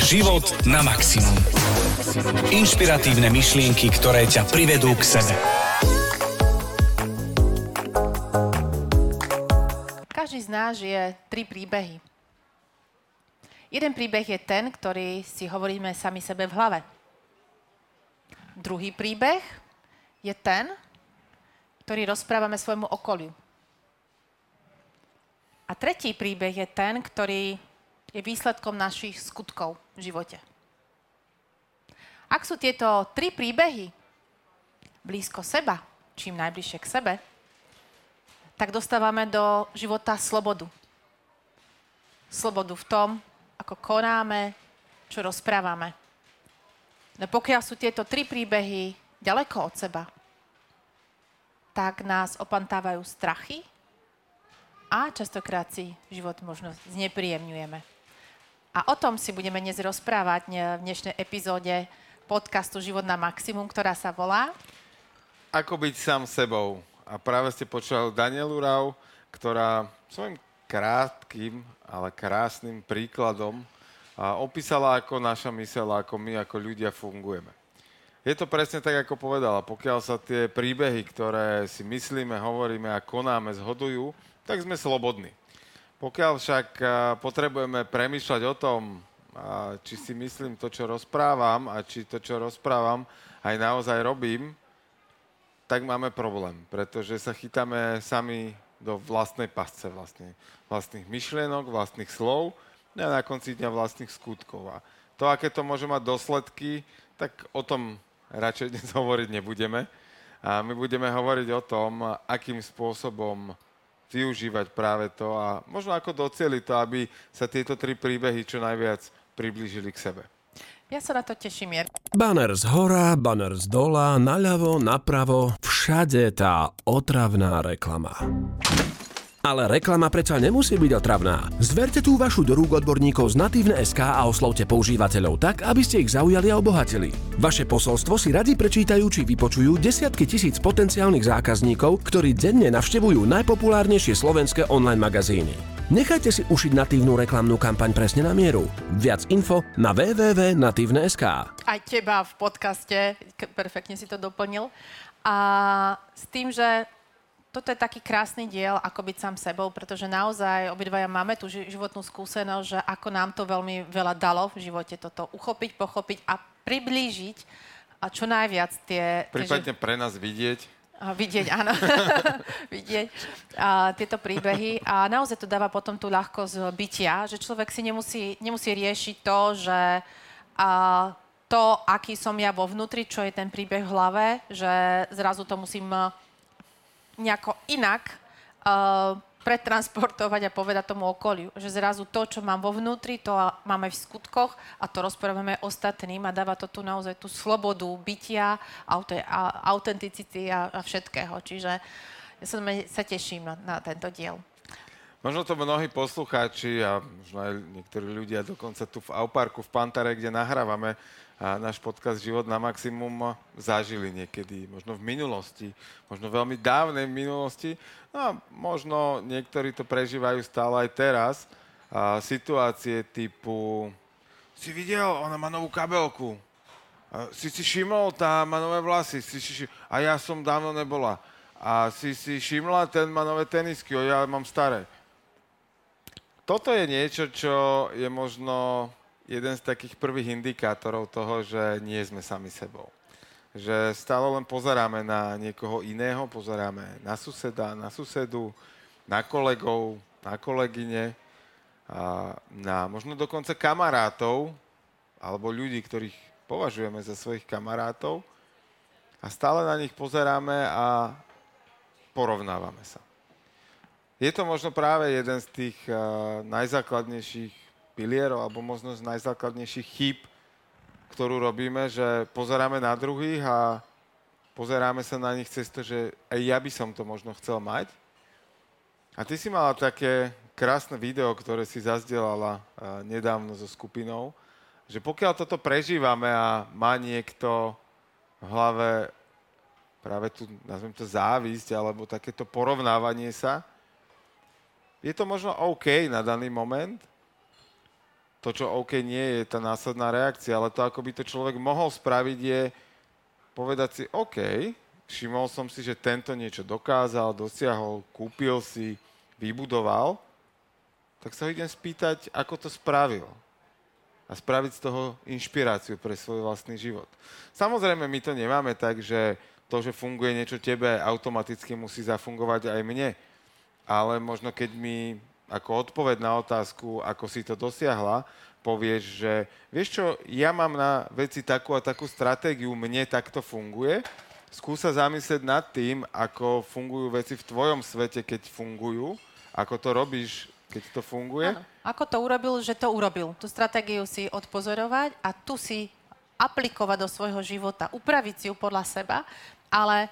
Život na maximum. Inšpiratívne myšlienky, ktoré ťa privedú k sebe. Každý z nás žije tri príbehy. Jeden príbeh je ten, ktorý si hovoríme sami sebe v hlave. Druhý príbeh je ten, ktorý rozprávame svojmu okoliu. A tretí príbeh je ten, ktorý je výsledkom našich skutkov v živote. Ak sú tieto tri príbehy blízko seba, čím najbližšie k sebe, tak dostávame do života slobodu. Slobodu v tom, ako konáme, čo rozprávame. No pokiaľ sú tieto tri príbehy ďaleko od seba, tak nás opantávajú strachy a častokrát si život možno znepríjemňujeme. A o tom si budeme dnes rozprávať v dnešnej epizóde podcastu Život na maximum, ktorá sa volá... Ako byť sám sebou. A práve ste počúvali Danielu Rau, ktorá svojim krátkým, ale krásnym príkladom opísala, ako naša mysel, ako my, ako ľudia fungujeme. Je to presne tak, ako povedala. Pokiaľ sa tie príbehy, ktoré si myslíme, hovoríme a konáme, zhodujú, tak sme slobodní. Pokiaľ však potrebujeme premýšľať o tom, či si myslím to, čo rozprávam a či to, čo rozprávam, aj naozaj robím, tak máme problém, pretože sa chytáme sami do vlastnej pasce vlastne. Vlastných myšlienok, vlastných slov a na konci dňa vlastných skutkov. A to, aké to môže mať dôsledky, tak o tom radšej dnes hovoriť nebudeme. A my budeme hovoriť o tom, akým spôsobom využívať práve to a možno ako docieliť to, aby sa tieto tri príbehy čo najviac priblížili k sebe. Ja sa na to teším, Jer. Banner z hora, banner z dola, naľavo, napravo, všade tá otravná reklama. Ale reklama predsa nemusí byť otravná. Zverte tú vašu do rúk odborníkov z Natívne.sk a oslovte používateľov tak, aby ste ich zaujali a obohatili. Vaše posolstvo si radi prečítajú či vypočujú desiatky tisíc potenciálnych zákazníkov, ktorí denne navštevujú najpopulárnejšie slovenské online magazíny. Nechajte si ušiť natívnu reklamnú kampaň presne na mieru. Viac info na www.natívne.sk Aj teba v podcaste, perfektne si to doplnil. A s tým, že toto je taký krásny diel, ako byť sám sebou, pretože naozaj obidvaja máme tú životnú skúsenosť, že ako nám to veľmi veľa dalo v živote toto uchopiť, pochopiť a priblížiť a čo najviac tie... Prípadne pre nás vidieť. A vidieť, áno. vidieť a, tieto príbehy. A naozaj to dáva potom tú ľahkosť bytia, že človek si nemusí, nemusí riešiť to, že a, to, aký som ja vo vnútri, čo je ten príbeh v hlave, že zrazu to musím nejako inak uh, pretransportovať a povedať tomu okoliu. Že zrazu to, čo mám vo vnútri, to máme v skutkoch a to rozprávame ostatným a dáva to tu naozaj tú slobodu bytia, autenticity a, a všetkého. Čiže ja sa teším na, na tento diel. Možno to mnohí poslucháči a možno aj niektorí ľudia dokonca tu v Auparku v Pantare, kde nahrávame, a náš podcast Život na maximum zažili niekedy, možno v minulosti, možno veľmi dávnej minulosti, no a možno niektorí to prežívajú stále aj teraz. A situácie typu, si videl, ona má novú kabelku, a si si všimol, tá má nové vlasy, si si a ja som dávno nebola. A si si všimla, ten má nové tenisky, o ja mám staré. Toto je niečo, čo je možno jeden z takých prvých indikátorov toho, že nie sme sami sebou. Že stále len pozeráme na niekoho iného, pozeráme na suseda, na susedu, na kolegov, na kolegyne, a na možno dokonca kamarátov, alebo ľudí, ktorých považujeme za svojich kamarátov a stále na nich pozeráme a porovnávame sa. Je to možno práve jeden z tých uh, najzákladnejších pilierov alebo možno z najzákladnejších chýb, ktorú robíme, že pozeráme na druhých a pozeráme sa na nich cez to, že aj ja by som to možno chcel mať. A ty si mala také krásne video, ktoré si zazdielala nedávno so skupinou, že pokiaľ toto prežívame a má niekto v hlave práve tu, nazvem to závisť, alebo takéto porovnávanie sa, je to možno OK na daný moment, to, čo OK nie je tá následná reakcia, ale to, ako by to človek mohol spraviť, je povedať si, OK, všimol som si, že tento niečo dokázal, dosiahol, kúpil si, vybudoval, tak sa ho idem spýtať, ako to spravil. A spraviť z toho inšpiráciu pre svoj vlastný život. Samozrejme, my to nemáme tak, že to, že funguje niečo tebe, automaticky musí zafungovať aj mne. Ale možno keď mi ako odpoveď na otázku, ako si to dosiahla, povieš, že vieš čo, ja mám na veci takú a takú stratégiu, mne takto funguje, skús sa zamyslieť nad tým, ako fungujú veci v tvojom svete, keď fungujú, ako to robíš, keď to funguje. Ano. Ako to urobil, že to urobil. Tú stratégiu si odpozorovať a tu si aplikovať do svojho života, upraviť si ju podľa seba, ale,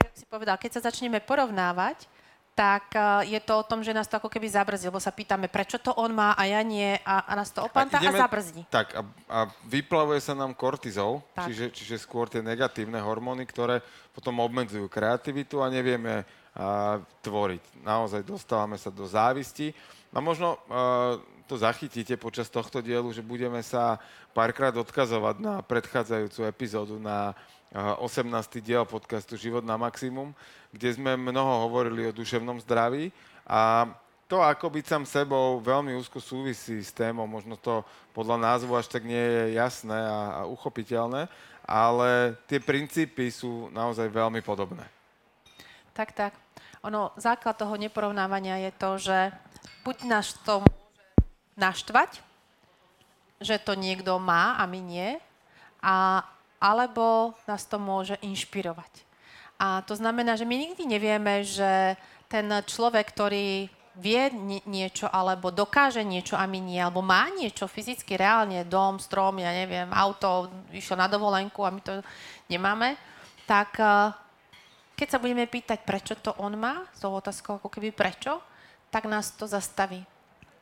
tak si povedal, keď sa začneme porovnávať, tak eh, je to o tom, že nás to ako keby zabrzdí, lebo sa pýtame, prečo to on má a ja nie a, a nás to opanta a, ideme, a zabrzdí. Tak a, a vyplavuje sa nám kortizol, čiže, čiže skôr tie negatívne hormóny, ktoré potom obmedzujú kreativitu a nevieme a, tvoriť. Naozaj dostávame sa do závisti a možno a, to zachytíte počas tohto dielu, že budeme sa párkrát odkazovať na predchádzajúcu epizódu, na 18. diel podcastu Život na maximum, kde sme mnoho hovorili o duševnom zdraví a to, ako byť sám sebou, veľmi úzko súvisí s témou. Možno to podľa názvu až tak nie je jasné a, a uchopiteľné, ale tie princípy sú naozaj veľmi podobné. Tak, tak. Ono, základ toho neporovnávania je to, že buď nás to môže naštvať, že to niekto má a my nie, a alebo nás to môže inšpirovať. A to znamená, že my nikdy nevieme, že ten človek, ktorý vie niečo, alebo dokáže niečo a my nie, alebo má niečo fyzicky, reálne, dom, strom, ja neviem, auto, išiel na dovolenku a my to nemáme, tak eh, keď sa budeme pýtať, prečo to on má, s tou otázkou ako keby prečo, tak nás to zastaví.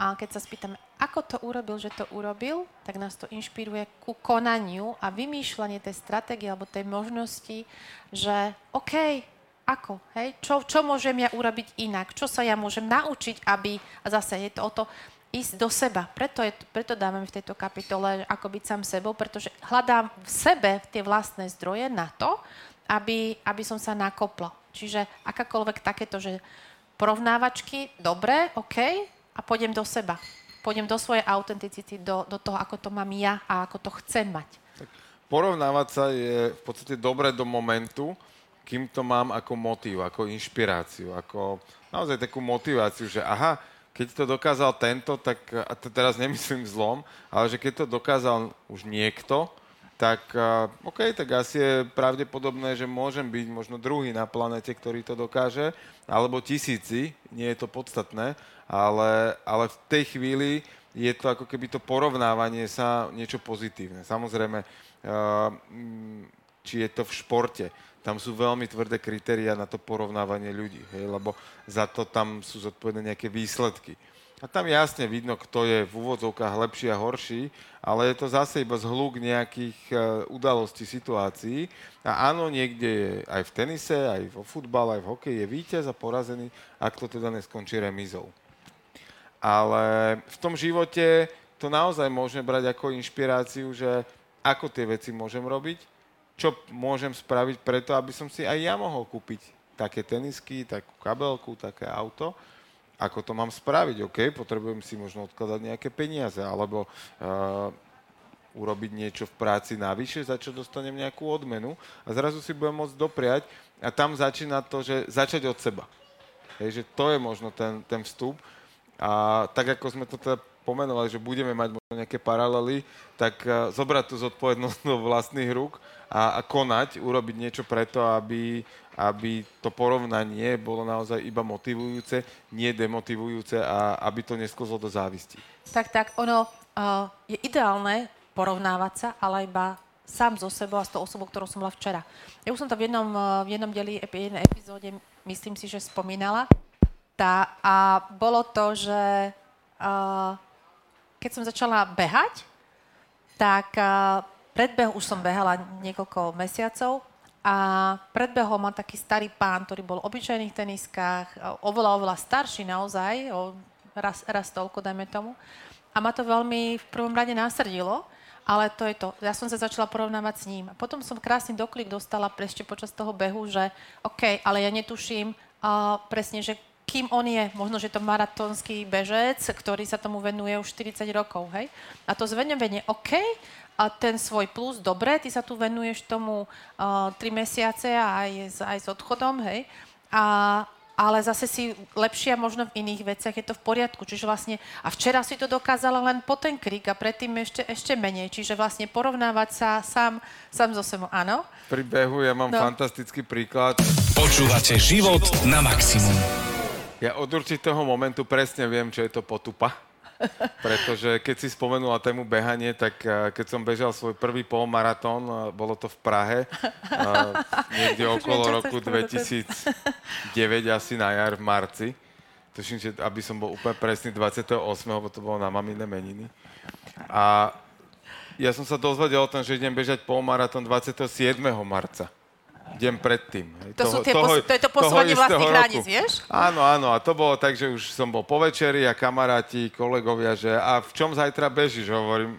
A keď sa spýtame, ako to urobil, že to urobil, tak nás to inšpiruje ku konaniu a vymýšľanie tej stratégie alebo tej možnosti, že OK, ako, hej, čo, čo môžem ja urobiť inak, čo sa ja môžem naučiť, aby, a zase je to o to, ísť do seba. Preto, je, preto dávame v tejto kapitole ako byť sám sebou, pretože hľadám v sebe tie vlastné zdroje na to, aby, aby som sa nakopla. Čiže akákoľvek takéto, že porovnávačky, dobre, OK, a pôjdem do seba. Pôjdem do svojej autenticity, do, do toho, ako to mám ja a ako to chcem mať. Tak porovnávať sa je v podstate dobre do momentu, kým to mám ako motív, ako inšpiráciu, ako naozaj takú motiváciu, že aha, keď to dokázal tento, tak, a to teraz nemyslím zlom, ale že keď to dokázal už niekto, tak OK, tak asi je pravdepodobné, že môžem byť možno druhý na planete, ktorý to dokáže, alebo tisíci, nie je to podstatné, ale, ale v tej chvíli je to ako keby to porovnávanie sa niečo pozitívne. Samozrejme, uh, či je to v športe, tam sú veľmi tvrdé kritéria na to porovnávanie ľudí, hej, lebo za to tam sú zodpovedné nejaké výsledky. A tam jasne vidno, kto je v úvodzovkách lepší a horší, ale je to zase iba zhluk nejakých uh, udalostí, situácií. A áno, niekde je aj v tenise, aj vo futbale, aj v hokeji je víťaz a porazený, ak to teda neskončí remizou. Ale v tom živote to naozaj môžeme brať ako inšpiráciu, že ako tie veci môžem robiť, čo môžem spraviť preto, aby som si aj ja mohol kúpiť také tenisky, takú kabelku, také auto. Ako to mám spraviť, OK, potrebujem si možno odkladať nejaké peniaze, alebo uh, urobiť niečo v práci navyše, za čo dostanem nejakú odmenu a zrazu si budem môcť dopriať a tam začína to, že začať od seba. Hej, že to je možno ten, ten vstup a tak ako sme to teda pomenovali, že budeme mať možno nejaké paralely, tak uh, zobrať tú zodpovednosť do vlastných rúk a, a konať, urobiť niečo preto, aby, aby to porovnanie bolo naozaj iba motivujúce, nie demotivujúce a aby to nesklzlo do závisti. Tak, tak, ono uh, je ideálne porovnávať sa, ale iba sám zo sebou a s tou osobou, ktorou som bola včera. Ja už som to v jednom, uh, v jednom deli, jednej epizóde, myslím si, že spomínala. Tá, a bolo to, že uh, keď som začala behať, tak uh, predbeh už som behala niekoľko mesiacov a predbehol ma taký starý pán, ktorý bol v obyčajných teniskách, oveľa, oveľa starší naozaj, o raz, raz toľko, dajme tomu. a ma to veľmi v prvom rade násrdilo, ale to je to. Ja som sa začala porovnávať s ním. A potom som krásny doklik dostala ešte počas toho behu, že OK, ale ja netuším uh, presne, že kým on je. Možno, že to maratónsky bežec, ktorý sa tomu venuje už 40 rokov, hej? A to zvedomenie, OK, a ten svoj plus, dobre, ty sa tu venuješ tomu uh, 3 mesiace a aj, aj s odchodom, hej? A, ale zase si lepšia možno v iných veciach, je to v poriadku. Čiže vlastne, a včera si to dokázala len po ten krik a predtým ešte, ešte menej. Čiže vlastne porovnávať sa sám, sám so sebou, áno? Pri behu ja mám no. fantastický príklad. Počúvate život na maximum. Ja od určitého momentu presne viem, čo je to potupa. Pretože keď si spomenula tému behanie, tak keď som bežal svoj prvý polmaratón, bolo to v Prahe, niekde okolo roku 2009, asi na jar v marci. Tuším, že aby som bol úplne presný, 28. lebo to bolo na mamine meniny. A ja som sa dozvedel o tom, že idem bežať polmaratón 27. marca deň predtým. To, toho, sú tie toho, pos- to je to posúvanie vlastných hraníc, vieš? Áno, áno. A to bolo tak, že už som bol po večeri a kamaráti, kolegovia, že a v čom zajtra bežíš? Hovorím,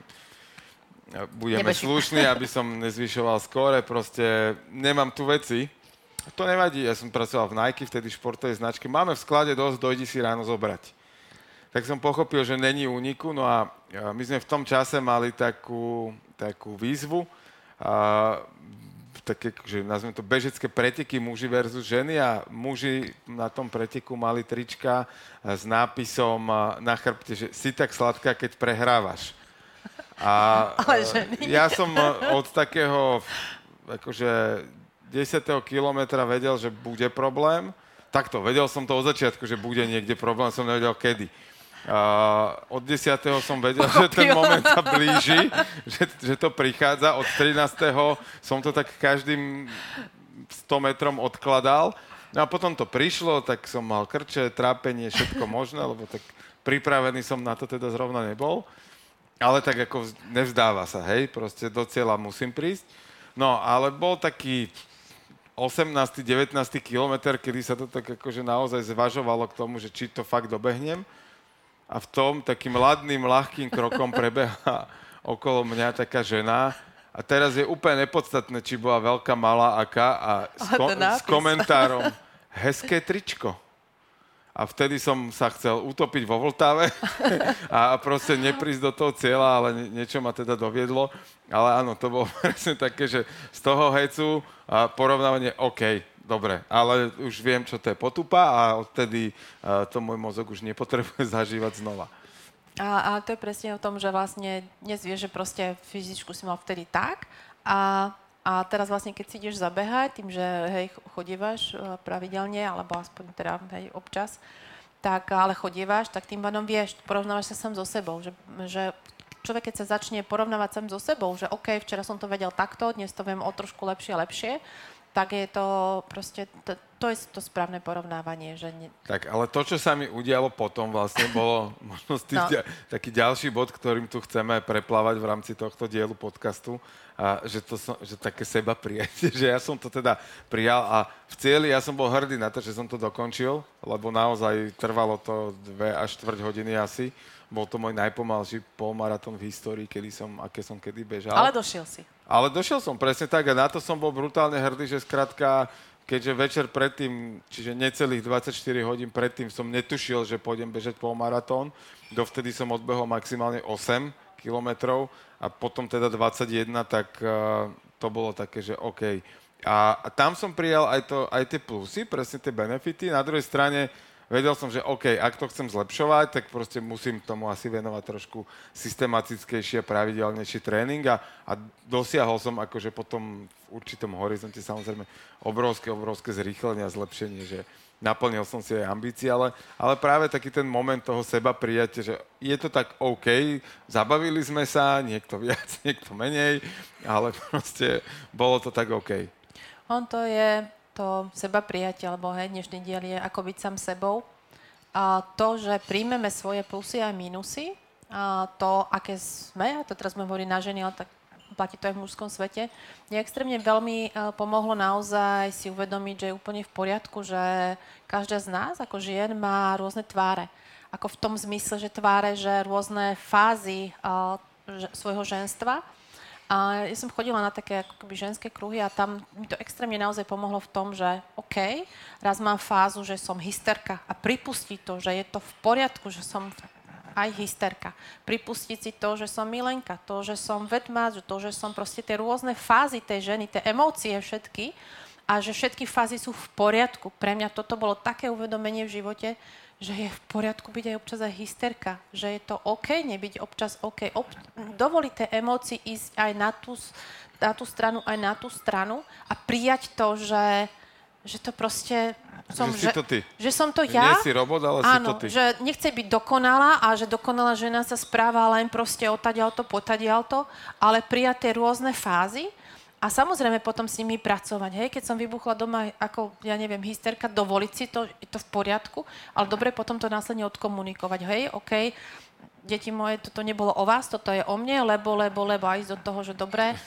budeme Nebežím. slušní, aby som nezvyšoval skóre, proste nemám tu veci. To nevadí, ja som pracoval v Nike, vtedy športovej značky. Máme v sklade dosť, dojdi si ráno zobrať. Tak som pochopil, že není úniku, no a my sme v tom čase mali takú, takú výzvu, a také, že nazveme to bežecké preteky muži versus ženy a muži na tom preteku mali trička s nápisom na chrbte, že si tak sladká, keď prehrávaš. A ženy. ja som od takého akože 10. kilometra vedel, že bude problém. Takto, vedel som to od začiatku, že bude niekde problém, som nevedel kedy. Uh, od 10. som vedel, že ten moment sa blíži, že, že to prichádza. Od 13. som to tak každým 100 metrom odkladal. No a potom to prišlo, tak som mal krče, trápenie, všetko možné, lebo tak pripravený som na to teda zrovna nebol. Ale tak ako nevzdáva sa, hej, proste do cieľa musím prísť. No, ale bol taký 18. 19. kilometr, kedy sa to tak akože naozaj zvažovalo k tomu, že či to fakt dobehnem a v tom takým ladným, ľahkým krokom prebeha okolo mňa taká žena a teraz je úplne nepodstatné, či bola veľká, malá, aká a s, ko- s komentárom hezké tričko. A vtedy som sa chcel utopiť vo Vltave a proste neprísť do toho cieľa, ale niečo ma teda doviedlo. Ale áno, to bolo presne také, že z toho hecu a porovnávanie OK, dobre, ale už viem, čo to je potupa a odtedy uh, to môj mozog už nepotrebuje zažívať znova. A, a to je presne o tom, že vlastne dnes vieš, že proste fyzičku si mal vtedy tak a, a teraz vlastne, keď si ideš zabehať, tým, že hej, chodívaš e, pravidelne, alebo aspoň teda hej, občas, tak ale chodívaš, tak tým pádom vieš, porovnávaš sa sám so sebou, že, že človek, keď sa začne porovnávať sám so sebou, že OK, včera som to vedel takto, dnes to viem o trošku lepšie a lepšie, tak je to proste, to, to je to správne porovnávanie. Že ne... Tak, ale to, čo sa mi udialo potom vlastne, bolo možno no. dia- taký ďalší bod, ktorým tu chceme preplávať v rámci tohto dielu podcastu, a že, to som, že také seba prijatie, že ja som to teda prijal a v cieli ja som bol hrdý na to, že som to dokončil, lebo naozaj trvalo to dve až štvrť hodiny asi. Bol to môj najpomalší polmaratón v histórii, kedy som, aké som kedy bežal. Ale došiel si. Ale došiel som presne tak a na to som bol brutálne hrdý, že skrátka, keďže večer predtým, čiže necelých 24 hodín predtým som netušil, že pôjdem bežať polmaratón. Dovtedy som odbehol maximálne 8 kilometrov a potom teda 21, tak uh, to bolo také, že OK. A, a tam som prijal aj, to, aj tie plusy, presne tie benefity. Na druhej strane vedel som, že OK, ak to chcem zlepšovať, tak proste musím tomu asi venovať trošku systematickejší a pravidelnejší tréning a, a dosiahol som akože potom v určitom horizonte samozrejme obrovské, obrovské zrýchlenie a zlepšenie, že naplnil som si aj ambície, ale, ale práve taký ten moment toho seba prijatia, že je to tak OK, zabavili sme sa, niekto viac, niekto menej, ale proste bolo to tak OK. On to je to seba prijatie, alebo hej, dnešný diel je ako byť sám sebou. A to, že príjmeme svoje plusy a minusy, a to, aké sme, a to teraz sme hovorili na ženy, ale tak platí to aj v mužskom svete, je extrémne veľmi uh, pomohlo naozaj si uvedomiť, že je úplne v poriadku, že každá z nás ako žien má rôzne tváre. ako v tom zmysle, že tváre, že rôzne fázy že, svojho ženstva. A ja som chodila na také ako keby ženské kruhy a tam mi to extrémne naozaj pomohlo v tom, že OK, raz mám fázu, že som hysterka a pripustiť to, že je to v poriadku, že som aj hysterka. Pripustiť si to, že som milenka, to, že som vedma, to, že som proste tie rôzne fázy tej ženy, tie emócie všetky a že všetky fázy sú v poriadku. Pre mňa toto bolo také uvedomenie v živote, že je v poriadku byť aj občas aj hysterka, že je to OK nebyť občas OK. Ob- dovoliť tie emócii ísť aj na tú, na tú stranu, aj na tú stranu a prijať to, že, že to proste som, že, si to ty. že som to že ja. Nie si robot, ale áno, si to ty. že nechce byť dokonalá a že dokonalá žena sa správa len proste otadiaľ to, potadiaľ to, ale prijať tie rôzne fázy a samozrejme potom s nimi pracovať. Hej, keď som vybuchla doma ako, ja neviem, hysterka, dovoliť si to, je to v poriadku, ale dobre potom to následne odkomunikovať. Hej, OK, deti moje, toto nebolo o vás, toto je o mne, lebo, lebo, lebo aj do toho, že dobre,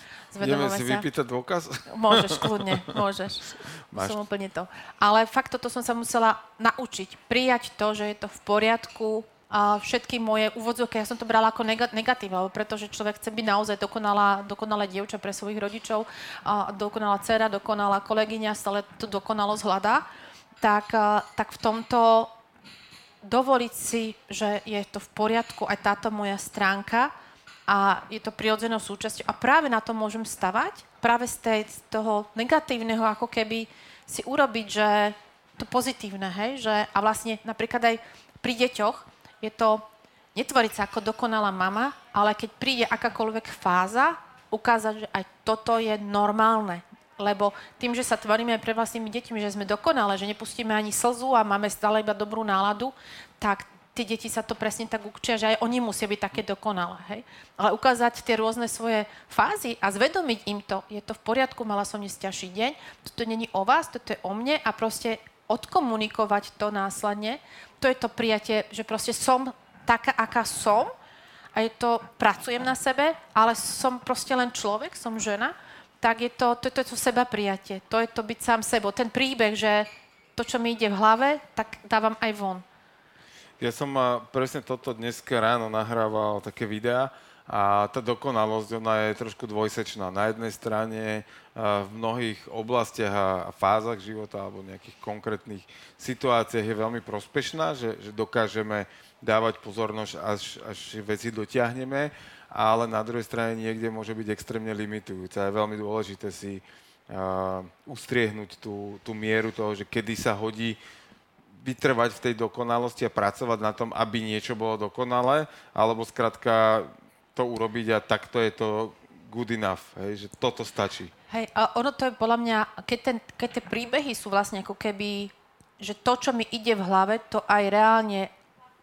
si sa. vypýtať dôkaz? Môžeš, kľudne, môžeš. Máš. Som úplne to. Ale fakt toto som sa musela naučiť. Prijať to, že je to v poriadku, a všetky moje úvodzovky, ja som to brala ako negatív, pretože človek chce byť naozaj dokonalá, dokonalé dievča pre svojich rodičov, a dokonalá dcera, dokonalá kolegyňa, stále tú dokonalosť hľadá, tak, tak v tomto dovoliť si, že je to v poriadku aj táto moja stránka a je to prirodzenou súčasťou. A práve na to môžem stavať, práve z, tej, z toho negatívneho, ako keby si urobiť, že to pozitívne, hej, že a vlastne napríklad aj pri deťoch, je to netvoriť sa ako dokonalá mama, ale keď príde akákoľvek fáza, ukázať, že aj toto je normálne. Lebo tým, že sa tvoríme pre vlastnými deťmi, že sme dokonalé, že nepustíme ani slzu a máme stále iba dobrú náladu, tak tie deti sa to presne tak učia, že aj oni musia byť také dokonalé. Hej? Ale ukázať tie rôzne svoje fázy a zvedomiť im to, je to v poriadku, mala som dnes ťažší deň, toto není o vás, toto je o mne a proste odkomunikovať to následne, to je to prijatie, že proste som taká, aká som a je to, pracujem na sebe, ale som proste len človek, som žena, tak je to, to, to je to seba prijatie. To je to byť sám sebou. Ten príbeh, že to, čo mi ide v hlave, tak dávam aj von. Ja som presne toto dneska ráno nahrával také videá a tá dokonalosť, ona je trošku dvojsečná. Na jednej strane v mnohých oblastiach a fázach života alebo nejakých konkrétnych situáciách je veľmi prospešná, že, že dokážeme dávať pozornosť, až, až veci dotiahneme, ale na druhej strane niekde môže byť extrémne limitujúca. Je veľmi dôležité si uh, ustriehnúť tú, tú mieru toho, že kedy sa hodí vytrvať v tej dokonalosti a pracovať na tom, aby niečo bolo dokonalé, alebo skrátka to urobiť a takto je to good enough, hej, že toto stačí. Hej, a ono to je podľa mňa, keď, ten, keď tie príbehy sú vlastne ako keby, že to, čo mi ide v hlave, to aj reálne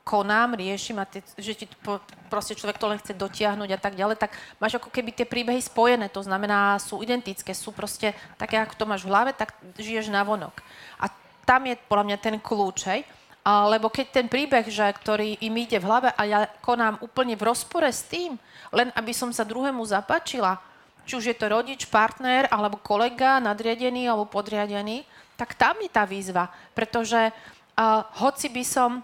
konám, riešim a tie, že ti po, proste človek to len chce dotiahnuť a tak ďalej, tak máš ako keby tie príbehy spojené, to znamená, sú identické, sú proste také, ako to máš v hlave, tak žiješ na vonok. A tam je podľa mňa ten kľúč, hej? Lebo keď ten príbeh, že, ktorý im ide v hlave a ja konám úplne v rozpore s tým, len aby som sa druhému zapáčila, či už je to rodič, partner, alebo kolega, nadriadený alebo podriadený, tak tam je tá výzva. Pretože uh, hoci by som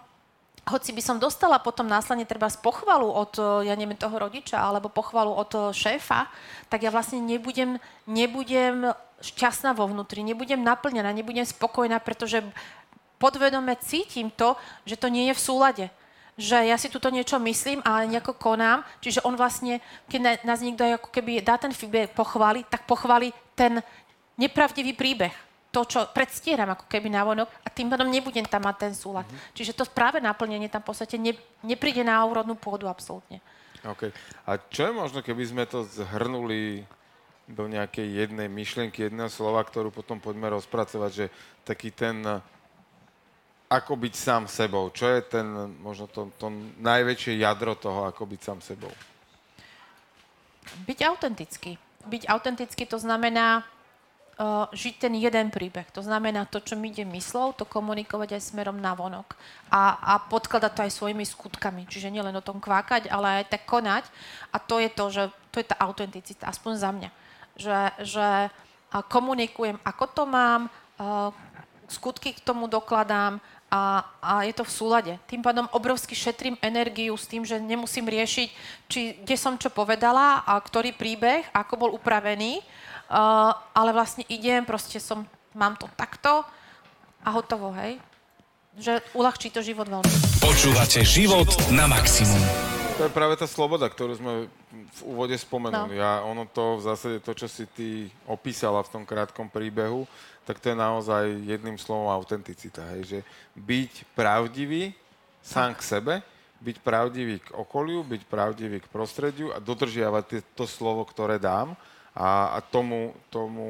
hoci by som dostala potom následne treba z pochvalu od, ja neviem, toho rodiča alebo pochvalu od šéfa, tak ja vlastne nebudem, nebudem šťastná vo vnútri, nebudem naplnená, nebudem spokojná, pretože podvedome cítim to, že to nie je v súlade. Že ja si tuto niečo myslím a nejako konám. Čiže on vlastne, keď nás niekto ako keby dá ten feedback, pochváli, tak pochváli ten nepravdivý príbeh. To, čo predstieram ako keby vonok a tým pádom nebudem tam mať ten súlad. Mm-hmm. Čiže to práve naplnenie tam v podstate ne, nepríde na úrodnú pôdu absolútne. OK. A čo je možno, keby sme to zhrnuli do nejakej jednej myšlienky, jedného slova, ktorú potom poďme rozpracovať, že taký ten ako byť sám sebou? Čo je ten, možno to, to najväčšie jadro toho, ako byť sám sebou? Byť autentický. Byť autentický to znamená uh, žiť ten jeden príbeh. To znamená to, čo mi ide myslou, to komunikovať aj smerom na vonok. A, a podkladať to aj svojimi skutkami. Čiže nielen o tom kvákať, ale aj tak konať. A to je to, že to je tá autenticita, aspoň za mňa. Že, že komunikujem, ako to mám, uh, skutky k tomu dokladám, a, a je to v súlade. Tým pádom obrovsky šetrím energiu s tým, že nemusím riešiť, či, kde som čo povedala a ktorý príbeh, ako bol upravený, uh, ale vlastne idem, proste som, mám to takto a hotovo, hej. Že uľahčí to život veľmi. Počúvate život na maximum. To je práve tá sloboda, ktorú sme v úvode spomenuli. No. A ono to v zásade, to, čo si ty opísala v tom krátkom príbehu, tak to je naozaj jedným slovom autenticita. Hej? Že byť pravdivý sám k sebe, byť pravdivý k okoliu, byť pravdivý k prostrediu a dodržiavať to slovo, ktoré dám a, a tomu, tomu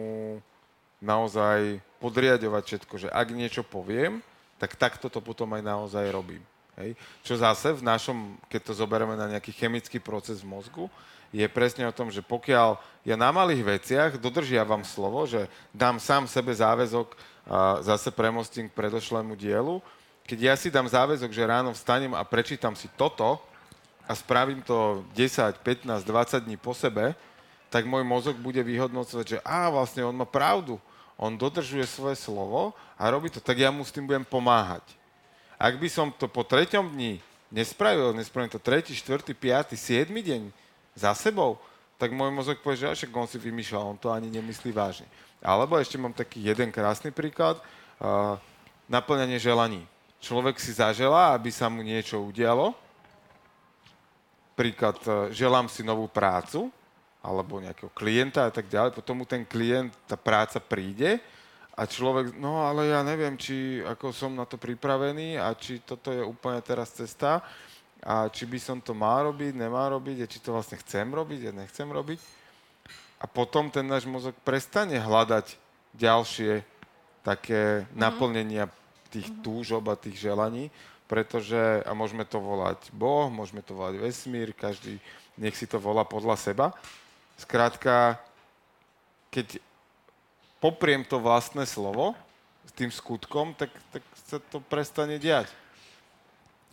naozaj podriadovať všetko, že ak niečo poviem, tak takto to potom aj naozaj robím. Hej. Čo zase v našom, keď to zoberieme na nejaký chemický proces v mozgu, je presne o tom, že pokiaľ ja na malých veciach dodržiavam slovo, že dám sám sebe záväzok, a zase premostím k predošlému dielu, keď ja si dám záväzok, že ráno vstanem a prečítam si toto a spravím to 10, 15, 20 dní po sebe, tak môj mozog bude vyhodnocovať, že á, vlastne on má pravdu. On dodržuje svoje slovo a robí to, tak ja mu s tým budem pomáhať. Ak by som to po treťom dni nespravil, nespravím to tretí, štvrtý, piatý, siedmy deň za sebou, tak môj mozog povie, že "A však on si vymýšľal, on to ani nemyslí vážne. Alebo ešte mám taký jeden krásny príklad, uh, naplňanie želaní. Človek si zaželá, aby sa mu niečo udialo, príklad, e, želám si novú prácu, alebo nejakého klienta a tak ďalej, potom mu ten klient, tá práca príde a človek, no ale ja neviem, či ako som na to pripravený a či toto je úplne teraz cesta a či by som to mal robiť, nemal robiť a či to vlastne chcem robiť a nechcem robiť. A potom ten náš mozog prestane hľadať ďalšie také naplnenia tých túžob a tých želaní, pretože, a môžeme to volať Boh, môžeme to volať vesmír, každý nech si to volá podľa seba. Skrátka, keď popriem to vlastné slovo s tým skutkom, tak, tak sa to prestane diať.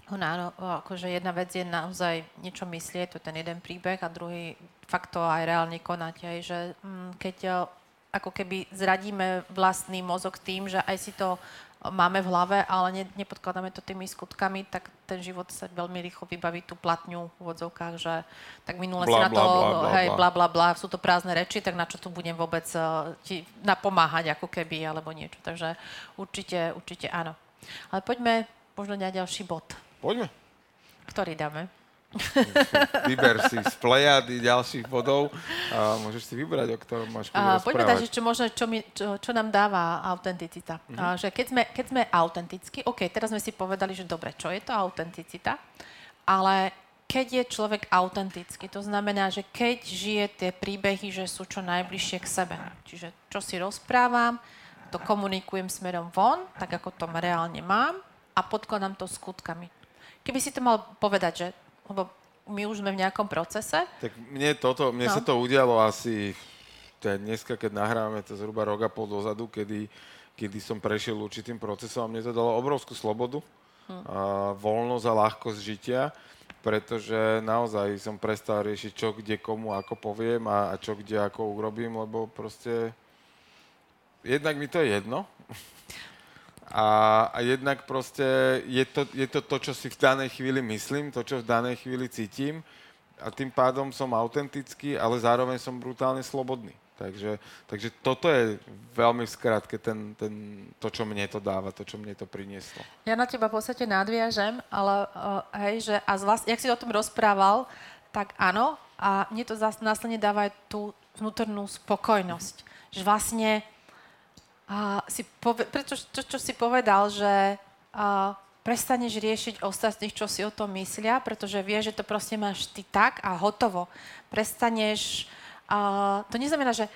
No áno, akože jedna vec je naozaj niečo myslieť, to ten jeden príbeh a druhý fakt to aj reálne konať, aj, že mm, keď eh, ako keby zradíme vlastný mozog tým, že aj si to máme v hlave, ale ne, nepodkladáme to tými skutkami, tak ten život sa veľmi rýchlo vybaví tú platňu v úvodzovkách, že tak minule si na to, bla, hej, bla. bla, bla, sú to prázdne reči, tak na čo tu budem vôbec uh, ti napomáhať ako keby, alebo niečo. Takže určite, určite áno. Ale poďme možno na ďalší bod. Poďme. Ktorý dáme? Vyber si z plejady ďalších bodov a môžeš si vybrať, o ktorom máš A poďme že čo, možno, čo, mi, čo, čo nám dáva autenticita. Mhm. A, že keď sme, keď sme autentickí, OK, teraz sme si povedali, že dobre, čo je to autenticita, ale keď je človek autentický, to znamená, že keď žije tie príbehy, že sú čo najbližšie k sebe. Čiže čo si rozprávam, to komunikujem smerom von, tak ako to reálne mám a podkladám to skutkami. Keby si to mal povedať, že, lebo my už sme v nejakom procese, Tak mne, toto, mne No. sa to udialo asi to je dneska, keď nahrávame to zhruba rok a pol dozadu, kedy, kedy som prešiel určitým procesom a mne to dalo obrovskú slobodu, Hm. a voľnosť a ľahkosť žitia, pretože naozaj som prestal riešiť, čo kde komu ako poviem a, a čo kde ako urobím, lebo proste jednak mi to je jedno, a, a jednak proste je to, je to to, čo si v danej chvíli myslím, to, čo v danej chvíli cítim a tým pádom som autentický, ale zároveň som brutálne slobodný. Takže, takže toto je veľmi skrátke ten, ten, to, čo mne to dáva, to, čo mne to prinieslo. Ja na teba v podstate nadviažem, ale uh, hej, že a zvlášť, jak si o tom rozprával, tak áno, a mne to zás, následne dáva aj tú vnútornú spokojnosť. Že vlastne uh, si pove, preto, čo, čo si povedal, že uh, prestaneš riešiť ostatných, čo si o tom myslia, pretože vieš, že to proste máš ty tak a hotovo. Prestaneš, uh, to neznamená, že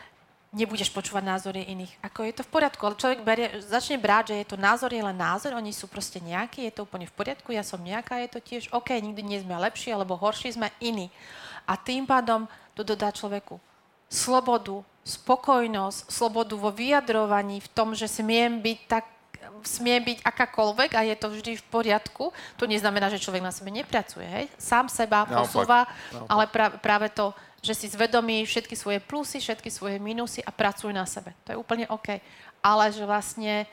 nebudeš počúvať názory iných. Ako je to v poriadku, ale človek berie, začne brať, že je to názor, je len názor, oni sú proste nejakí, je to úplne v poriadku, ja som nejaká, je to tiež OK, nikdy nie sme lepší alebo horší, sme iní. A tým pádom to dodá človeku slobodu, spokojnosť, slobodu vo vyjadrovaní, v tom, že smiem byť tak smie byť akákoľvek a je to vždy v poriadku. To neznamená, že človek na sebe nepracuje. Hej? Sám seba posúva, naopak. ale pra, práve to, že si zvedomí všetky svoje plusy, všetky svoje minusy a pracuj na sebe. To je úplne OK. Ale že vlastne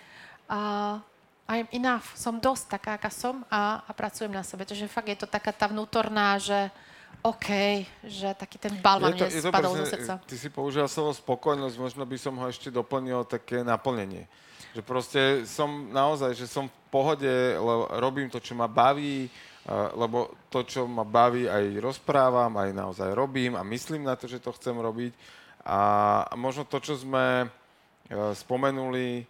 a, I'm enough, som dosť taká, aká som a, a pracujem na sebe. Takže fakt je to taká tá vnútorná, že OK, že taký ten balón mne spadol do srdca. Ty si použil slovo spokojnosť, možno by som ho ešte doplnil také naplnenie. Že proste som naozaj, že som v pohode, lebo robím to, čo ma baví, lebo to, čo ma baví, aj rozprávam, aj naozaj robím a myslím na to, že to chcem robiť. A možno to, čo sme e, spomenuli,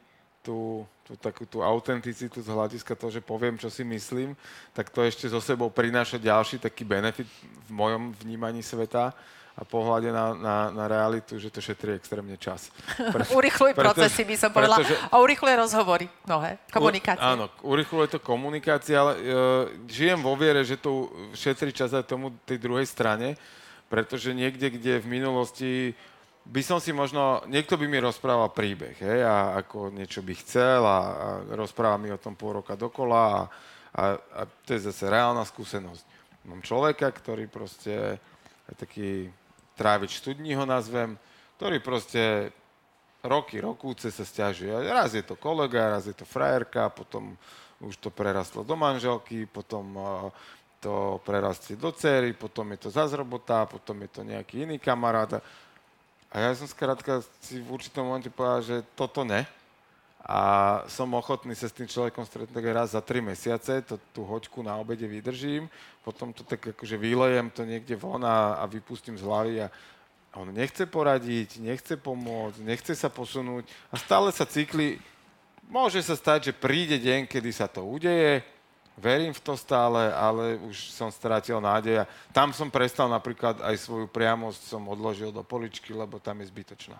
tú tú takú tú autenticitu z hľadiska toho, že poviem, čo si myslím, tak to ešte so sebou prináša ďalší taký benefit v mojom vnímaní sveta a pohľade na, na, na realitu, že to šetrí extrémne čas. Pre, urychluje procesy, by som povedala. Pretože, a urychluje rozhovory mnohé, komunikácie. U, áno, urychluje to komunikácia, ale uh, žijem vo viere, že to šetrí čas aj tomu tej druhej strane, pretože niekde, kde v minulosti by som si možno, niekto by mi rozprával príbeh, hej, a ako niečo by chcel a, a rozpráva mi o tom pol roka dokola a, a, a to je zase reálna skúsenosť. Mám človeka, ktorý proste je taký trávič studní ho nazvem, ktorý proste roky, rokúce sa stiažuje. Raz je to kolega, raz je to frajerka, potom už to prerastlo do manželky, potom to prerastie do cery, potom je to zase robota, potom je to nejaký iný kamarát. A ja som skrátka si v určitom momente povedal, že toto ne. A som ochotný sa s tým človekom stretnúť raz za tri mesiace, to, tú hoďku na obede vydržím, potom to tak akože vylejem to niekde von a, a vypustím z hlavy a on nechce poradiť, nechce pomôcť, nechce sa posunúť a stále sa cykli. Môže sa stať, že príde deň, kedy sa to udeje, verím v to stále, ale už som strátil nádej a tam som prestal napríklad aj svoju priamosť som odložil do poličky, lebo tam je zbytočná.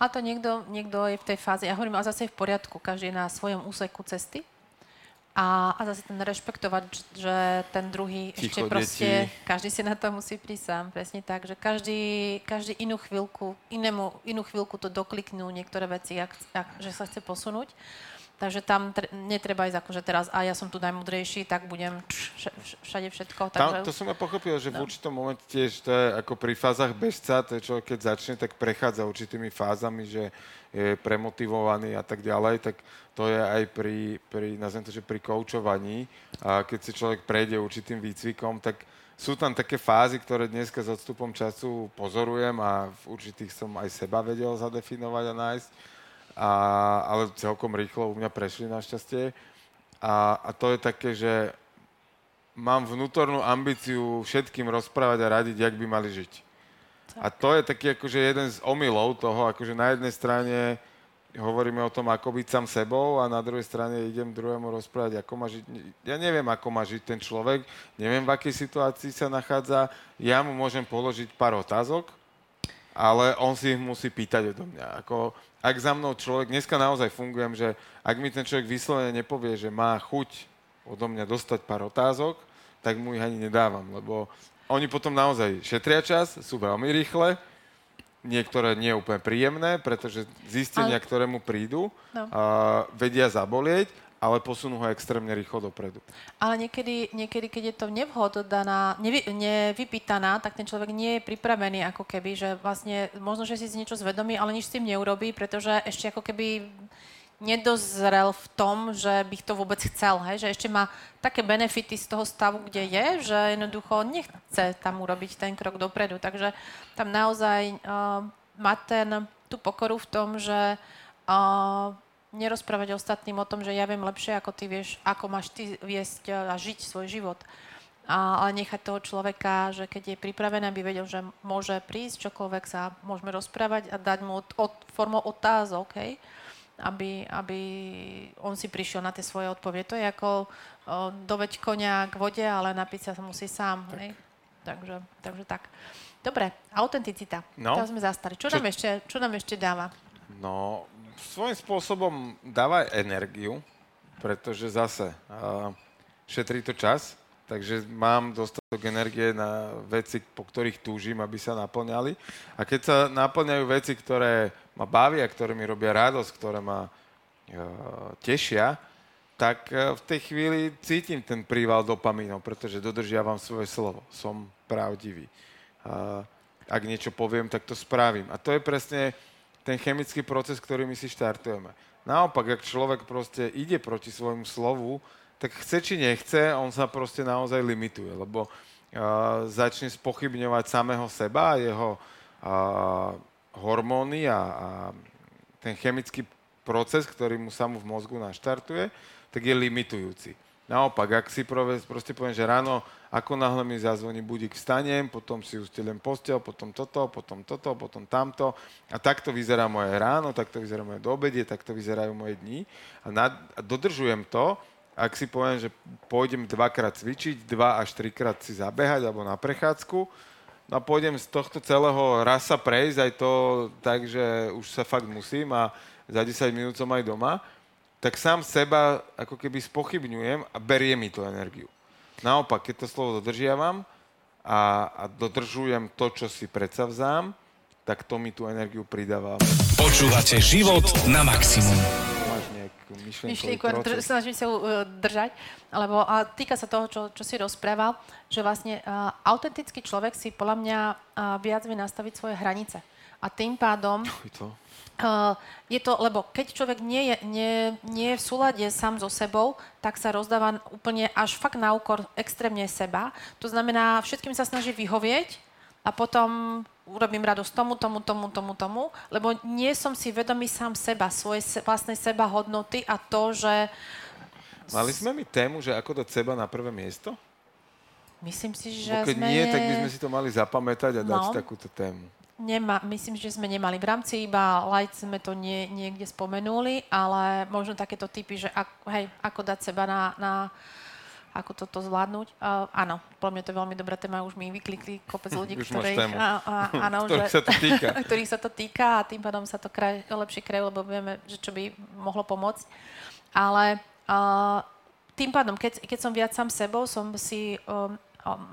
A to niekto, niekto je v tej fáze, ja hovorím, ale zase je v poriadku, každý je na svojom úseku cesty a, a zase ten rešpektovať, že ten druhý Ticho, ešte proste, deti. každý si na to musí prísť sám, presne tak, že každý, každý inú chvíľku, inému, inú chvíľku to dokliknú niektoré veci, ak, ak, že sa chce posunúť. Takže tam tre- netreba ísť akože teraz, a ja som tu najmudrejší, tak budem všade všetko. Takže... Tam, to som ja pochopil, že no. v určitom momente tiež to je ako pri fázach bežca, to je človek, keď začne, tak prechádza určitými fázami, že je premotivovaný a tak ďalej, tak to je aj pri, pri nazvem to, že pri koučovaní. A keď si človek prejde určitým výcvikom, tak sú tam také fázy, ktoré dneska s odstupom času pozorujem a v určitých som aj seba vedel zadefinovať a nájsť a, ale celkom rýchlo u mňa prešli našťastie. A, a to je také, že mám vnútornú ambíciu všetkým rozprávať a radiť, jak by mali žiť. A to je taký akože jeden z omylov toho, akože na jednej strane hovoríme o tom, ako byť sám sebou a na druhej strane idem druhému rozprávať, ako má žiť. Ja neviem, ako má žiť ten človek, neviem, v akej situácii sa nachádza. Ja mu môžem položiť pár otázok, ale on si ich musí pýtať odo mňa. Ako, ak za mnou človek, dneska naozaj fungujem, že ak mi ten človek vyslovene nepovie, že má chuť odo mňa dostať pár otázok, tak mu ich ani nedávam, lebo oni potom naozaj šetria čas, sú veľmi rýchle, niektoré nie úplne príjemné, pretože zistenia, Ale... ktoré mu prídu, no. uh, vedia zabolieť ale posunú ho extrémne rýchlo dopredu. Ale niekedy, niekedy keď je to nevhodná, nevy, nevypýtaná, tak ten človek nie je pripravený ako keby, že vlastne možno, že si niečo zvedomí, ale nič s tým neurobí, pretože ešte ako keby nedozrel v tom, že bych to vôbec chcel, hej? že ešte má také benefity z toho stavu, kde je, že jednoducho nechce tam urobiť ten krok dopredu. Takže tam naozaj uh, má ten, tú pokoru v tom, že uh, nerozprávať ostatným o tom, že ja viem lepšie, ako ty vieš, ako máš ty viesť a žiť svoj život. A, ale nechať toho človeka, že keď je pripravený, aby vedel, že môže prísť, čokoľvek sa môžeme rozprávať a dať mu od, od, formou otázok, hej? Aby, aby on si prišiel na tie svoje odpovede. To je ako o, doveď konia k vode, ale napiť sa musí sám. Tak. Hej? Takže, takže tak. Dobre, autenticita. No. To sme zastali. Čo, čo, nám ešte, čo nám ešte dáva? No, svojím spôsobom dáva energiu, pretože zase uh, šetrí to čas, takže mám dostatok energie na veci, po ktorých túžim, aby sa naplňali. A keď sa naplňajú veci, ktoré ma bavia, ktoré mi robia radosť, ktoré ma uh, tešia, tak uh, v tej chvíli cítim ten príval dopamínov, pretože dodržiavam svoje slovo. Som pravdivý. Ak niečo poviem, tak to spravím. A to je presne ten chemický proces, ktorý my si štartujeme. Naopak, ak človek proste ide proti svojmu slovu, tak chce či nechce, on sa proste naozaj limituje, lebo uh, začne spochybňovať samého seba jeho uh, hormóny a, a ten chemický proces, ktorý mu sa v mozgu naštartuje, tak je limitujúci. Naopak, ak si proste poviem, že ráno, ako náhle mi zazvoní budík, vstanem, potom si usteliem postel, potom toto, potom toto, potom tamto. A takto vyzerá moje ráno, takto vyzerá moje doobedie, takto vyzerajú moje dni. A, nad, a dodržujem to, ak si poviem, že pôjdem dvakrát cvičiť, dva až trikrát si zabehať alebo na prechádzku, no a pôjdem z tohto celého raz sa prejsť, aj to tak, že už sa fakt musím a za 10 minút som aj doma, tak sám seba ako keby spochybňujem a berie mi tú energiu. Naopak, keď to slovo dodržiavam a, a dodržujem to, čo si predsavzám, tak to mi tú energiu pridáva. Počúvate život na maximum. Máš nejakú myšlienku, snažím sa uh, držať, lebo a týka sa toho, čo, čo si rozprával, že vlastne uh, autentický človek si podľa mňa uh, viac vie nastaviť svoje hranice. A tým pádom... To Uh, je to, lebo keď človek nie je, nie, nie je v súlade sám so sebou, tak sa rozdáva úplne až fakt na úkor extrémne seba. To znamená, všetkým sa snaží vyhovieť a potom urobím radosť tomu, tomu, tomu, tomu, tomu, lebo nie som si vedomý sám seba, svoje se, vlastnej seba hodnoty a to, že... Mali sme mi tému, že ako dať seba na prvé miesto? Myslím si, že Bo keď sme... nie, tak by sme si to mali zapamätať a dať No. takúto tému. Nemá, myslím, že sme nemali. V rámci iba light sme to nie, niekde spomenuli, ale možno takéto typy, že ak, hej, ako dať seba na, na ako toto zvládnuť. Uh, áno, podľa mňa to je veľmi dobrá téma, už mi vyklikli kopec ľudí, Už ktorých, a, a, áno, Ktorých že, sa to týka. ktorých sa to týka a tým pádom sa to kraj, lepšie krajú, lebo vieme, že čo by mohlo pomôcť. Ale uh, tým pádom, keď, keď som viac sám sebou, som si um, um,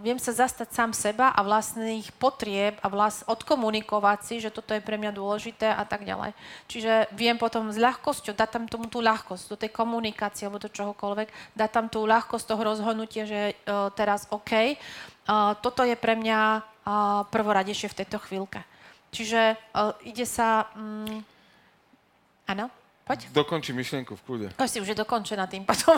viem sa zastať sám seba a vlastných potrieb a vlast, odkomunikovať si, že toto je pre mňa dôležité a tak ďalej. Čiže viem potom s ľahkosťou dať tam tomu tú ľahkosť, do tej komunikácie alebo do čohokoľvek, dať tam tú ľahkosť toho rozhodnutia, že uh, teraz OK, uh, toto je pre mňa uh, prvoradejšie v tejto chvíľke. Čiže uh, ide sa... Um? Poď. Dokončí myšlienku v kľude. Si už je dokončená tým potom.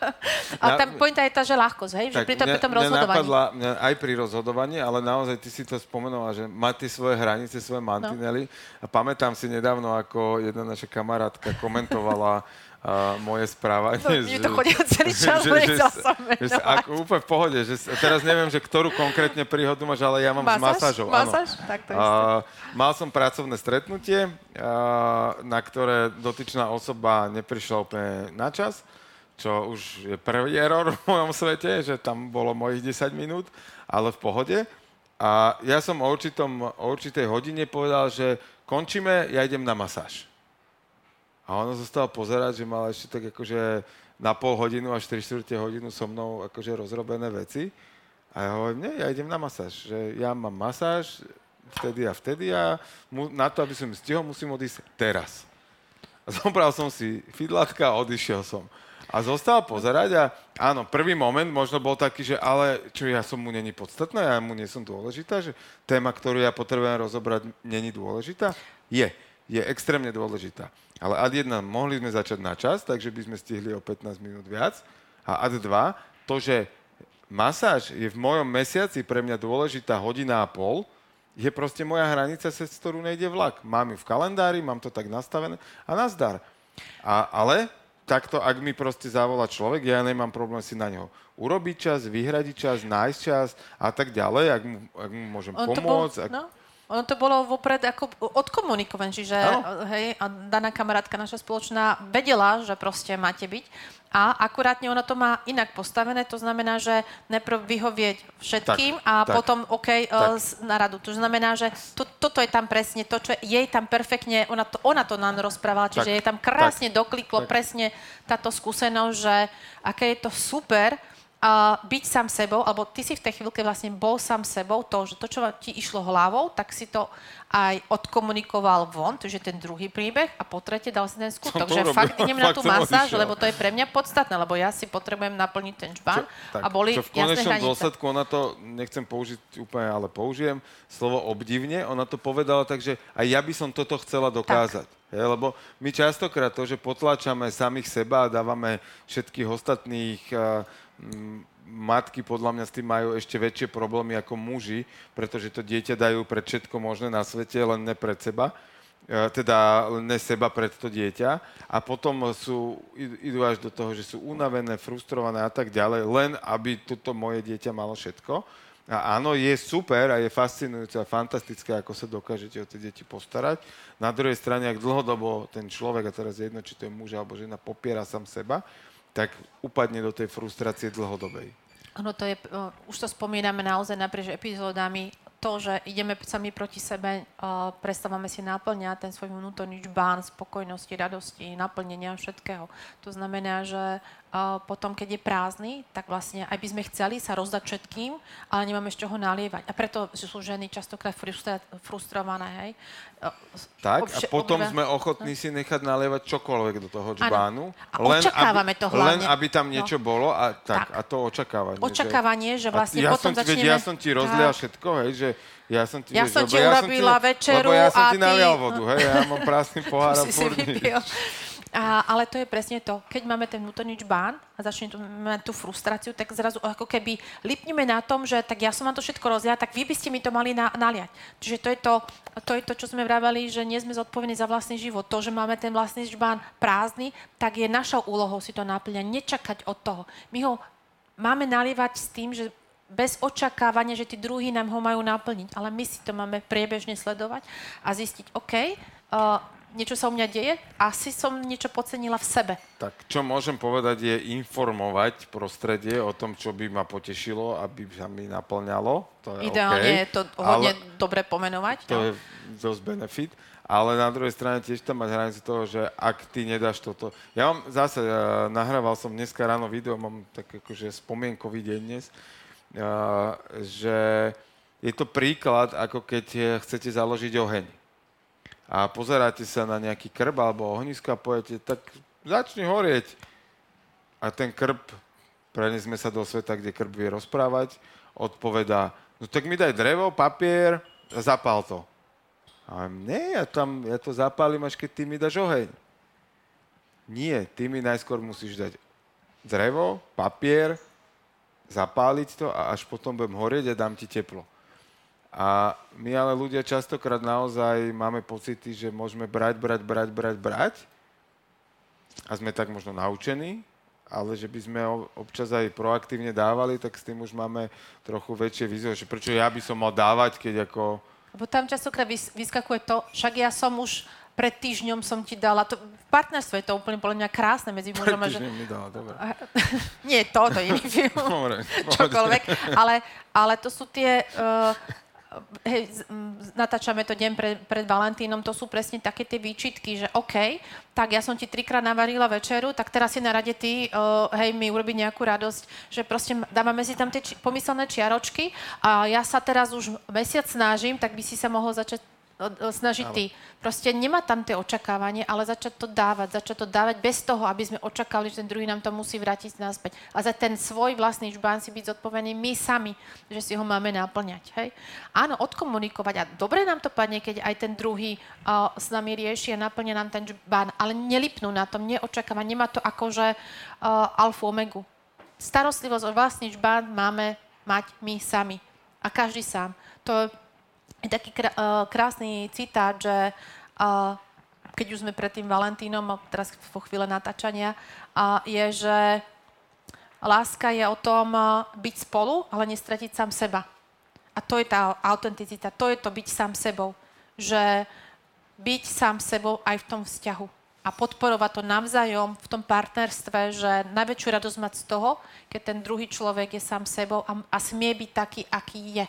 Ale tá pointa je tá, že ľahkosť, hej? Že pri, to, pri tom mňa rozhodovaní. napadla mňa aj pri rozhodovaní, ale naozaj ty si to spomenula, že má tie svoje hranice, svoje mantinely. A pamätám si nedávno, ako jedna naša kamarátka komentovala uh, moje správanie. No, mne to chodilo celý čas, že, že, som že, že, ako, úplne v pohode. Že, teraz neviem, že ktorú konkrétne príhodu máš, ale ja mám s masážou. áno. Masáž? Tak to isté. Mal som pracovné stretnutie, a, na ktoré dotyčná osoba neprišla úplne na čas, čo už je prvý error v mojom svete, že tam bolo mojich 10 minút, ale v pohode. A ja som o, určitom, o určitej hodine povedal, že končíme, ja idem na masáž. A ona zostala pozerať, že mala ešte tak akože na pol hodinu až 3 čtvrte hodinu so mnou akože rozrobené veci. A ja hovorím, nie, ja idem na masáž. Že ja mám masáž vtedy a vtedy a mu, na to, aby som stihol, musím odísť teraz. A zobral som si fidlatka a odišiel som. A zostal pozerať a áno, prvý moment možno bol taký, že ale čo ja som mu není podstatná, ja mu nie som dôležitá, že téma, ktorú ja potrebujem rozobrať, není dôležitá? Je, je extrémne dôležitá. Ale ad 1 mohli sme začať na čas, takže by sme stihli o 15 minút viac. A ad 2, to, že masáž je v mojom mesiaci pre mňa dôležitá hodina a pol, je proste moja hranica, cez ktorú nejde vlak. Mám ju v kalendári, mám to tak nastavené a nazdar. A, ale takto, ak mi proste zavolá človek, ja nemám problém si na neho urobiť čas, vyhradiť čas, nájsť čas a tak ďalej, ak mu, ak mu môžem On bol, pomôcť. Ak... no, ono to bolo vopred ako odkomunikované, čiže Áno. hej, a daná kamarátka naša spoločná vedela, že proste máte byť. A akurátne ono to má inak postavené, to znamená, že najprv vyhovieť všetkým Tak, a tak, potom OK tak. uh, na radu. To znamená, že to, toto je tam presne to, čo je, jej tam perfektne, ona to, ona to nám rozprávala, čiže Tak, jej tam krásne tak, dokliklo tak. presne táto skúsenosť, že aké je to super, uh, byť sám sebou, alebo ty si v tej chvíľke vlastne bol sám sebou, to, že to, čo ti išlo hlavou, tak si to aj odkomunikoval von, to je ten druhý príbeh a po tretie dal si ten skutok, že urobil. fakt idem na tú masáž, lebo to je pre mňa podstatné, lebo ja si potrebujem naplniť ten čbán tak, a boli čo v konečnom dôsledku, ona to, nechcem použiť úplne, ale použijem slovo obdivne, ona to povedala tak, že aj ja by som toto chcela dokázať. Je, lebo my častokrát to, že potláčame samých seba a dávame všetkých ostatných mm, matky podľa mňa s tým majú ešte väčšie problémy ako muži, pretože to dieťa dajú pred všetko možné na svete, len ne pred seba. E, teda ne seba pred to dieťa a potom sú, id- idú až do toho, že sú unavené, frustrované a tak ďalej, len aby toto moje dieťa malo všetko. A áno, je super a je fascinujúce a fantastické, ako sa dokážete o tie deti postarať. Na druhej strane, ak dlhodobo ten človek, a teraz je jedno, či to je muž alebo žena, popiera sám seba, tak upadne do tej frustrácie dlhodobej. Ono to je, uh, už to spomíname naozaj naprieč epizódami, to, že ideme sami proti sebe, uh, prestávame si naplňať ten svoj vnútorný čbán spokojnosti, radosti, naplnenia všetkého. To znamená, že potom, keď je prázdny, tak vlastne aj by sme chceli sa rozdať všetkým, ale nemáme z čoho nalievať. A preto sú ženy častokrát frustrované, hej. Tak, a potom obidva- sme ochotní si nechať nalievať čokoľvek do toho čbánu. A očakávame aby, to Len hlavne. aby tam No. niečo bolo a tak, Tak. a to očakávanie. Očakávanie, že vlastne a ja potom som, ti- veď začneme... ja som ti rozlial Tak. všetko, hej, že ja som ti, Ja vieš, som ti urobila večeru lebo ja som a ti ty- nalial vodu, hej, ja mám prázdny pohár a furt. A, ale to je presne to. Keď máme ten vnútorný čbán a začne tu mať tú frustráciu, tak zrazu ako keby lipneme na tom, že tak ja som vám to všetko rozliala, tak vy by ste mi to mali na, naliať. Čiže to je to, to je to, čo sme vraveli, že nie sme zodpovední za vlastný život. To, že máme ten vlastný čbán prázdny, tak je našou úlohou si to naplňať, nečakať od toho. My ho máme nalievať s tým, že bez očakávania, že tí druhí nám ho majú naplniť. Ale my si to máme priebežne sledovať a zistiť, OK, uh, niečo sa u mňa deje, asi som niečo podcenila v sebe. Tak čo môžem povedať je informovať prostredie o tom, čo by ma potešilo, aby sa mi naplňalo. To je Ideálne OK, je to hodne ale dobre pomenovať. To no. je dosť benefit. Ale na druhej strane tiež tam mať hranicu toho, že ak ty nedáš toto... Ja mám zase, uh, nahrával som dneska ráno video, mám tak akože spomienkový deň dnes, uh, že je to príklad, ako keď eh, chcete založiť oheň. A pozeráte sa na nejaký krb alebo ohnisko a poviete, tak začni horieť. A ten krb, prenesme sa do sveta, kde krb vie rozprávať, odpovedá, no tak mi daj drevo, papier a zapál to. A nie, ja, tam, ja to zapálim, až keď ty mi dáš oheň. Nie, ty mi najskôr musíš dať drevo, papier, zapáliť to a až potom budem horieť a dám ti teplo. A my ale ľudia častokrát naozaj máme pocity, že môžeme brať, brať, brať, brať, brať a sme tak možno naučení, ale že by sme občas aj proaktívne dávali, tak s tým už máme trochu väčšie vízie, že prečo ja by som mal dávať, keď ako... Lebo tam častokrát vys- vyskakuje to, však ja som už pred týždňom som ti dala, to, v partnerstve je to úplne podľa mňa krásne medzi mužom a ženou. mi dala, dobre. Nie to, to je iný film. Dobre, čokoľvek, ale, ale to sú tie... Uh, hej, natáčame to deň pred, pred Valentínom, to sú presne také tie výčitky, že OK, tak ja som ti trikrát navarila večeru, tak teraz si na rade ty, uh, hej, mi urobiť nejakú radosť, že proste dávame si tam tie či, pomyselné čiaročky a ja sa teraz už mesiac snažím, tak by si sa mohol začať ty. Proste nemá tam tie očakávanie, ale začať to dávať, začať to dávať bez toho, aby sme očakávali, že ten druhý nám to musí vrátiť naspäť. A za ten svoj vlastný žbán si byť zodpovedný my sami, že si ho máme naplňať. Hej? Áno, odkomunikovať a dobre nám to padne, keď aj ten druhý uh, s nami rieši a naplňa nám ten žbán, ale nelipnú na tom, neočakávať, nemá to akože uh, alfu omegu. Starostlivosť o vlastný žbán máme mať my sami. A každý sám. To je taký uh, krásny citát, že uh, keď už sme pred tým Valentínom, teraz po chvíle natáčania, je, že láska je o tom uh, byť spolu, ale nestratiť sám seba. A to je tá autenticita, to je to byť sám sebou. Že byť sám sebou aj v tom vzťahu. A podporovať to navzájom v tom partnerstve, že najväčšiu radosť mať z toho, keď ten druhý človek je sám sebou a, a smie byť taký, aký je.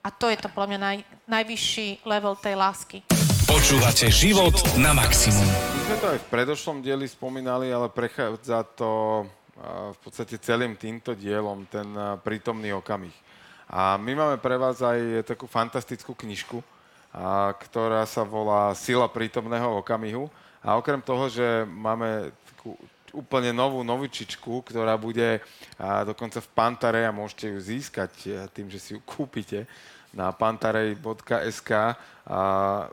A to je to podľa mňa naj, najvyšší level tej lásky. Počúvate život na maximum. My sme to aj v predošlom dieli spomínali, ale prechádza to v podstate celým týmto dielom, ten prítomný okamih. A my máme pre vás aj takú fantastickú knižku, a, ktorá sa volá Sila prítomného okamihu. A okrem toho, že máme takú úplne novú novičičku, ktorá bude dokonca v Pantare a môžete ju získať tým, že si ju kúpite na pantarej.sk a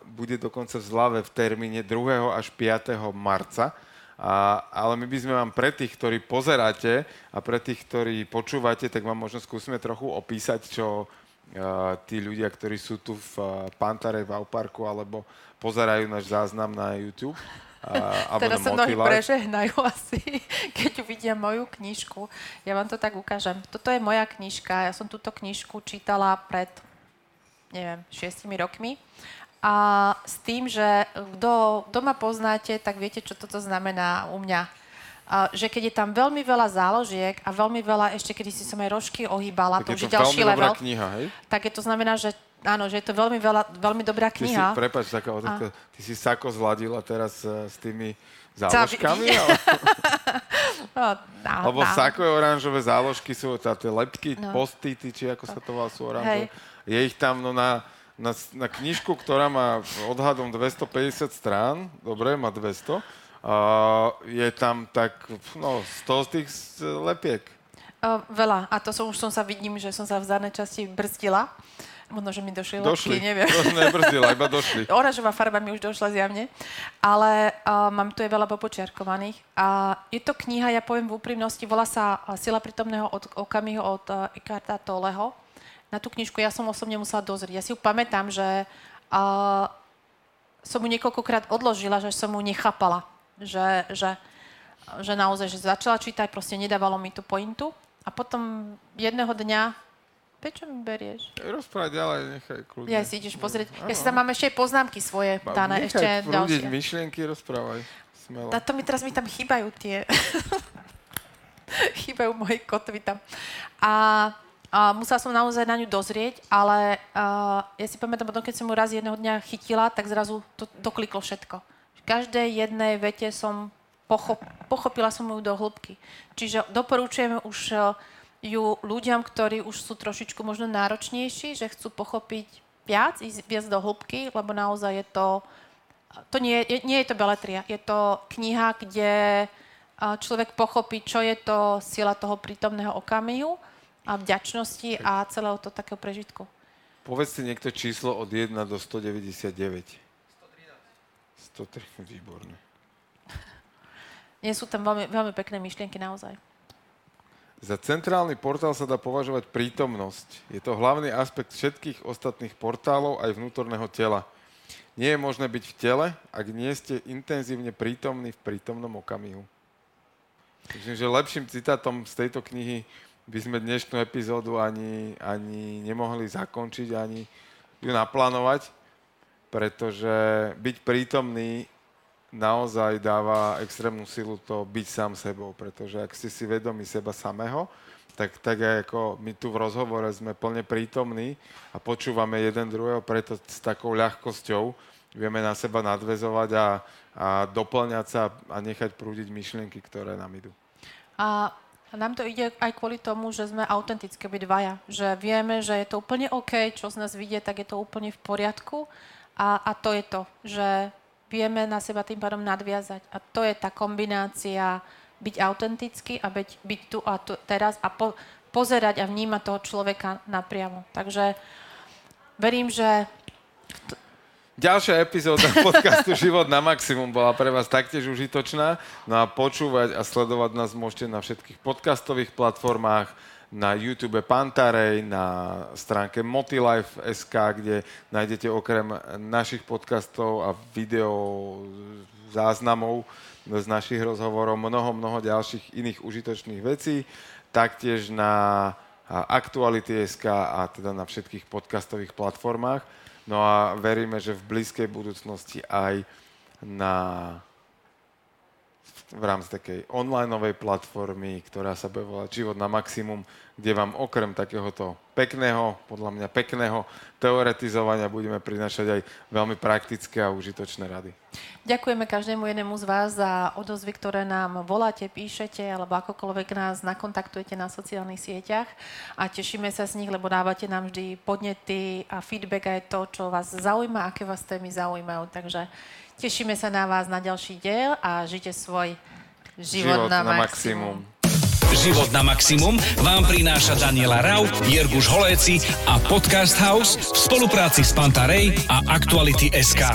bude dokonca v zlave v termíne 2. až 5. marca. A, ale my by sme vám pre tých, ktorí pozeráte a pre tých, ktorí počúvate, tak vám možno skúsime trochu opísať, čo uh, tí ľudia, ktorí sú tu v uh, Pantare, v Auparku, alebo pozerajú náš záznam na YouTube. Uh, Teraz sa mnohí prežehnajú asi, keď uvidia moju knižku. Ja vám to tak ukážem. Toto je moja knižka. Ja som túto knižku čítala pred, neviem, šiestimi rokmi. A s tým, že kto doma poznáte, tak viete, čo toto znamená u mňa. A, že keď je tam veľmi veľa záložiek a veľmi veľa, ešte kedy si som aj rožky ohýbala, tak to už je ďalší level. kniha, hej? Tak je to znamená, že áno, že je to veľmi, veľa, veľmi dobrá kniha. Ty si, prepáč, taká otázka, ty si sako zladila teraz uh, s tými záložkami? Ale... no, no, Lebo no. sako je oranžové, záložky sú tá, tie lepky, no. postity, či ako sa to volá, sú oranžové. Hej. Je ich tam no, na na, na knižku, ktorá má odhadom 250 strán, dobre, má 200, a je tam tak, no, 100 z tých lepiek. Uh, veľa. A to som už som sa vidím, že som sa v zadnej časti brzdila. Možno, že mi došli, došli. lepky, neviem. Došli, nebrzdila, iba došli. Oranžová farba mi už došla zjavne. Ale uh, mám tu je veľa popočiarkovaných. A je to kniha, ja poviem v úprimnosti, volá sa Sila prítomného od, okamihu od uh, Ekarta Toleho na tú knižku ja som osobne musela dozrieť. Ja si ju pamätám, že uh, som mu niekoľkokrát odložila, že som mu nechápala. Že, že, že naozaj, že začala čítať, proste nedávalo mi tú pointu. A potom jedného dňa Prečo mi berieš? Rozprávať ďalej, nechaj kľudne. Ja si ideš pozrieť. Ja si tam mám ešte aj poznámky svoje dané. Nechaj ešte ďalšie. myšlienky, rozprávaj. Smelo. Táto mi teraz mi tam chýbajú tie... chýbajú moje kotvy tam. A a musela som naozaj na ňu dozrieť, ale uh, ja si pamätám potom, keď som ju raz jedného dňa chytila, tak zrazu to, to kliklo všetko. V každej jednej vete som pochop, pochopila som ju do hĺbky. Čiže doporučujeme už ju ľuďom, ktorí už sú trošičku možno náročnejší, že chcú pochopiť viac, ísť viac do hĺbky, lebo naozaj je to, to nie, je, nie je to beletria, je to kniha, kde človek pochopí, čo je to sila toho prítomného okamihu, a vďačnosti a celého to takého prežitku. Povedz si niekto číslo od 1 do 199. 113. 113, výborné. Nie sú tam veľmi, veľmi pekné myšlienky naozaj. Za centrálny portál sa dá považovať prítomnosť. Je to hlavný aspekt všetkých ostatných portálov aj vnútorného tela. Nie je možné byť v tele, ak nie ste intenzívne prítomní v prítomnom okamihu. Myslím, že lepším citátom z tejto knihy by sme dnešnú epizódu ani, ani nemohli zakončiť, ani ju naplánovať, pretože byť prítomný naozaj dáva extrémnu silu to byť sám sebou, pretože ak si si vedomí seba samého, tak, tak ako my tu v rozhovore sme plne prítomní a počúvame jeden druhého, preto s takou ľahkosťou vieme na seba nadvezovať a, a doplňať sa a nechať prúdiť myšlienky, ktoré nám idú. A nám to ide aj kvôli tomu, že sme autentické dvaja. Že vieme, že je to úplne OK, čo z nás vidie, tak je to úplne v poriadku. A, a to je to, že vieme na seba tým pádom nadviazať. A to je tá kombinácia byť autentický a byť, byť tu a tu, teraz a po, pozerať a vnímať toho človeka napriamo. Takže verím, že Ďalšia epizóda podcastu Život na maximum bola pre vás taktiež užitočná. No a počúvať a sledovať nás môžete na všetkých podcastových platformách, na YouTube Pantarej, na stránke Motilife.sk, kde nájdete okrem našich podcastov a video záznamov z našich rozhovorov mnoho, mnoho ďalších iných užitočných vecí. Taktiež na Aktuality.sk a teda na všetkých podcastových platformách. No a veríme, že v blízkej budúcnosti aj na v rámci takej onlineovej platformy, ktorá sa bude volať Život na maximum, kde vám okrem takéhoto pekného, podľa mňa pekného teoretizovania budeme prinašať aj veľmi praktické a užitočné rady. Ďakujeme každému jednému z vás za odozvy, ktoré nám voláte, píšete alebo akokoľvek nás nakontaktujete na sociálnych sieťach a tešíme sa z nich, lebo dávate nám vždy podnety a feedback aj to, čo vás zaujíma, aké vás témy zaujímajú. Takže Tešíme sa na vás na ďalší diel a žite svoj život, život na, na maximum. maximum. Život na maximum vám prináša Daniela Rau, Jirguš Holéci a Podcast House v spolupráci s Pantarej a Aktuality SK.